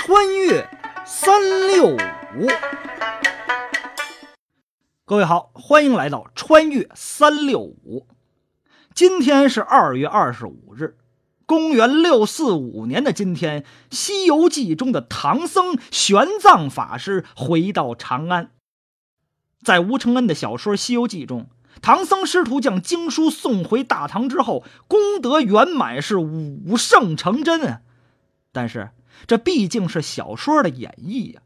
穿越三六五，各位好，欢迎来到穿越三六五。今天是二月二十五日，公元六四五年的今天，《西游记》中的唐僧玄奘法师回到长安。在吴承恩的小说《西游记》中，唐僧师徒将经书送回大唐之后，功德圆满，是五圣成真啊。但是。这毕竟是小说的演绎呀。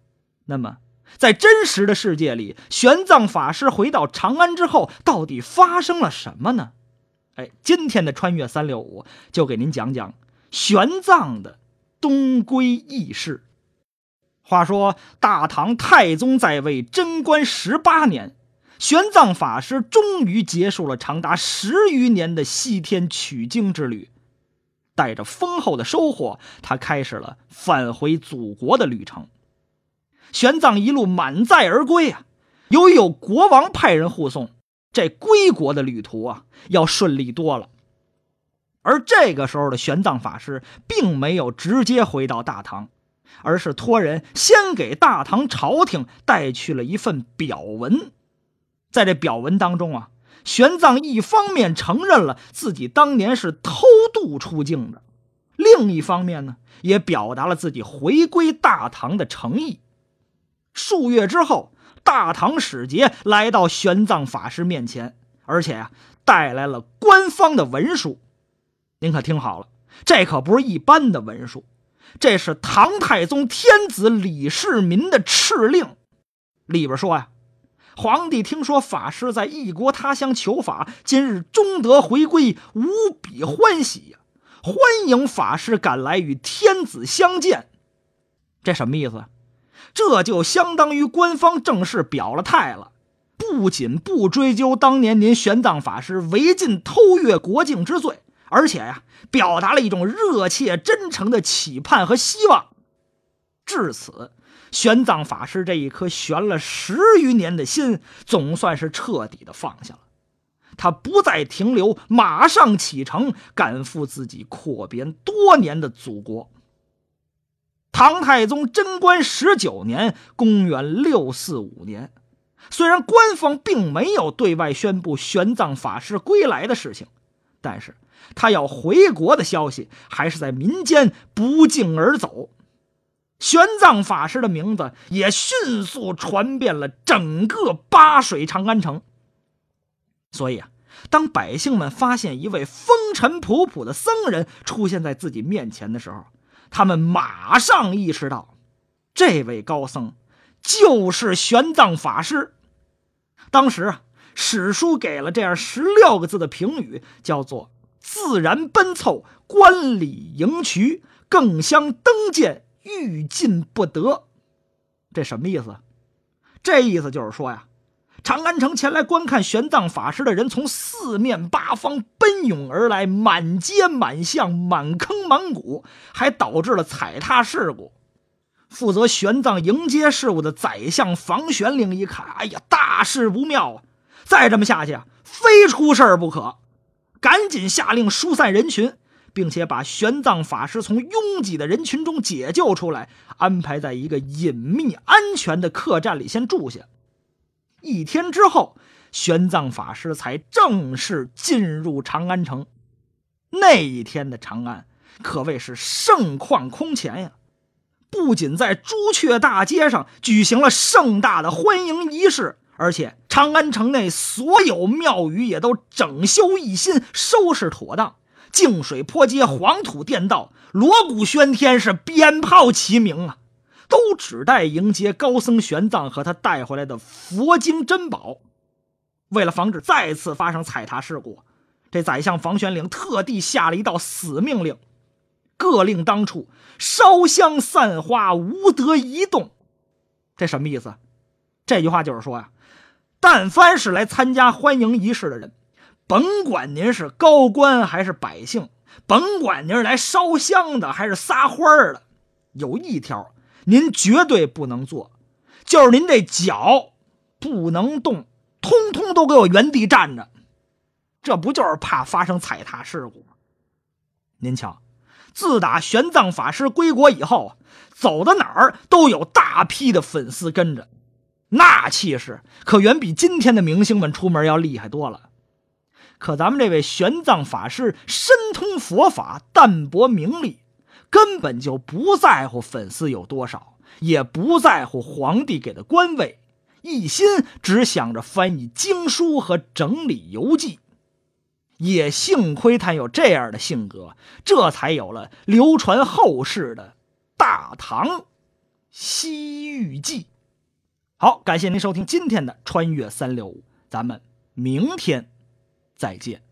那么，在真实的世界里，玄奘法师回到长安之后，到底发生了什么呢？哎，今天的穿越三六五就给您讲讲玄奘的东归轶事。话说，大唐太宗在位贞观十八年，玄奘法师终于结束了长达十余年的西天取经之旅。带着丰厚的收获，他开始了返回祖国的旅程。玄奘一路满载而归啊！由于有国王派人护送，这归国的旅途啊要顺利多了。而这个时候的玄奘法师并没有直接回到大唐，而是托人先给大唐朝廷带去了一份表文。在这表文当中啊。玄奘一方面承认了自己当年是偷渡出境的，另一方面呢，也表达了自己回归大唐的诚意。数月之后，大唐使节来到玄奘法师面前，而且呀，带来了官方的文书。您可听好了，这可不是一般的文书，这是唐太宗天子李世民的敕令，里边说呀。皇帝听说法师在异国他乡求法，今日终得回归，无比欢喜呀！欢迎法师赶来与天子相见。这什么意思？这就相当于官方正式表了态了，不仅不追究当年您玄奘法师违禁偷越国境之罪，而且呀，表达了一种热切真诚的期盼和希望。至此。玄奘法师这一颗悬了十余年的心，总算是彻底的放下了。他不再停留，马上启程，赶赴自己阔别多年的祖国。唐太宗贞观十九年（公元六四五年），虽然官方并没有对外宣布玄奘法师归来的事情，但是他要回国的消息还是在民间不胫而走。玄奘法师的名字也迅速传遍了整个八水长安城。所以啊，当百姓们发现一位风尘仆仆的僧人出现在自己面前的时候，他们马上意识到，这位高僧就是玄奘法师。当时啊，史书给了这样十六个字的评语，叫做“自然奔凑，观礼迎渠，更相登见”。欲进不得，这什么意思？这意思就是说呀，长安城前来观看玄奘法师的人从四面八方奔涌而来，满街满巷、满坑满谷，还导致了踩踏事故。负责玄奘迎接事务的宰相房玄龄一看，哎呀，大事不妙啊！再这么下去啊，非出事不可，赶紧下令疏散人群。并且把玄奘法师从拥挤的人群中解救出来，安排在一个隐秘安全的客栈里先住下。一天之后，玄奘法师才正式进入长安城。那一天的长安可谓是盛况空前呀！不仅在朱雀大街上举行了盛大的欢迎仪式，而且长安城内所有庙宇也都整修一新，收拾妥当。净水坡街、黄土垫道、锣鼓喧天，是鞭炮齐鸣啊！都只待迎接高僧玄奘和他带回来的佛经珍宝。为了防止再次发生踩踏事故，这宰相房玄龄特地下了一道死命令：各令当处烧香散花，无得移动。这什么意思？这句话就是说呀，但凡是来参加欢迎仪式的人。甭管您是高官还是百姓，甭管您是来烧香的还是撒花的，有一条您绝对不能做，就是您这脚不能动，通通都给我原地站着。这不就是怕发生踩踏事故吗？您瞧，自打玄奘法师归国以后，走到哪儿都有大批的粉丝跟着，那气势可远比今天的明星们出门要厉害多了。可咱们这位玄奘法师深通佛法，淡泊名利，根本就不在乎粉丝有多少，也不在乎皇帝给的官位，一心只想着翻译经书和整理游记。也幸亏他有这样的性格，这才有了流传后世的《大唐西域记》。好，感谢您收听今天的《穿越三六五》，咱们明天再见。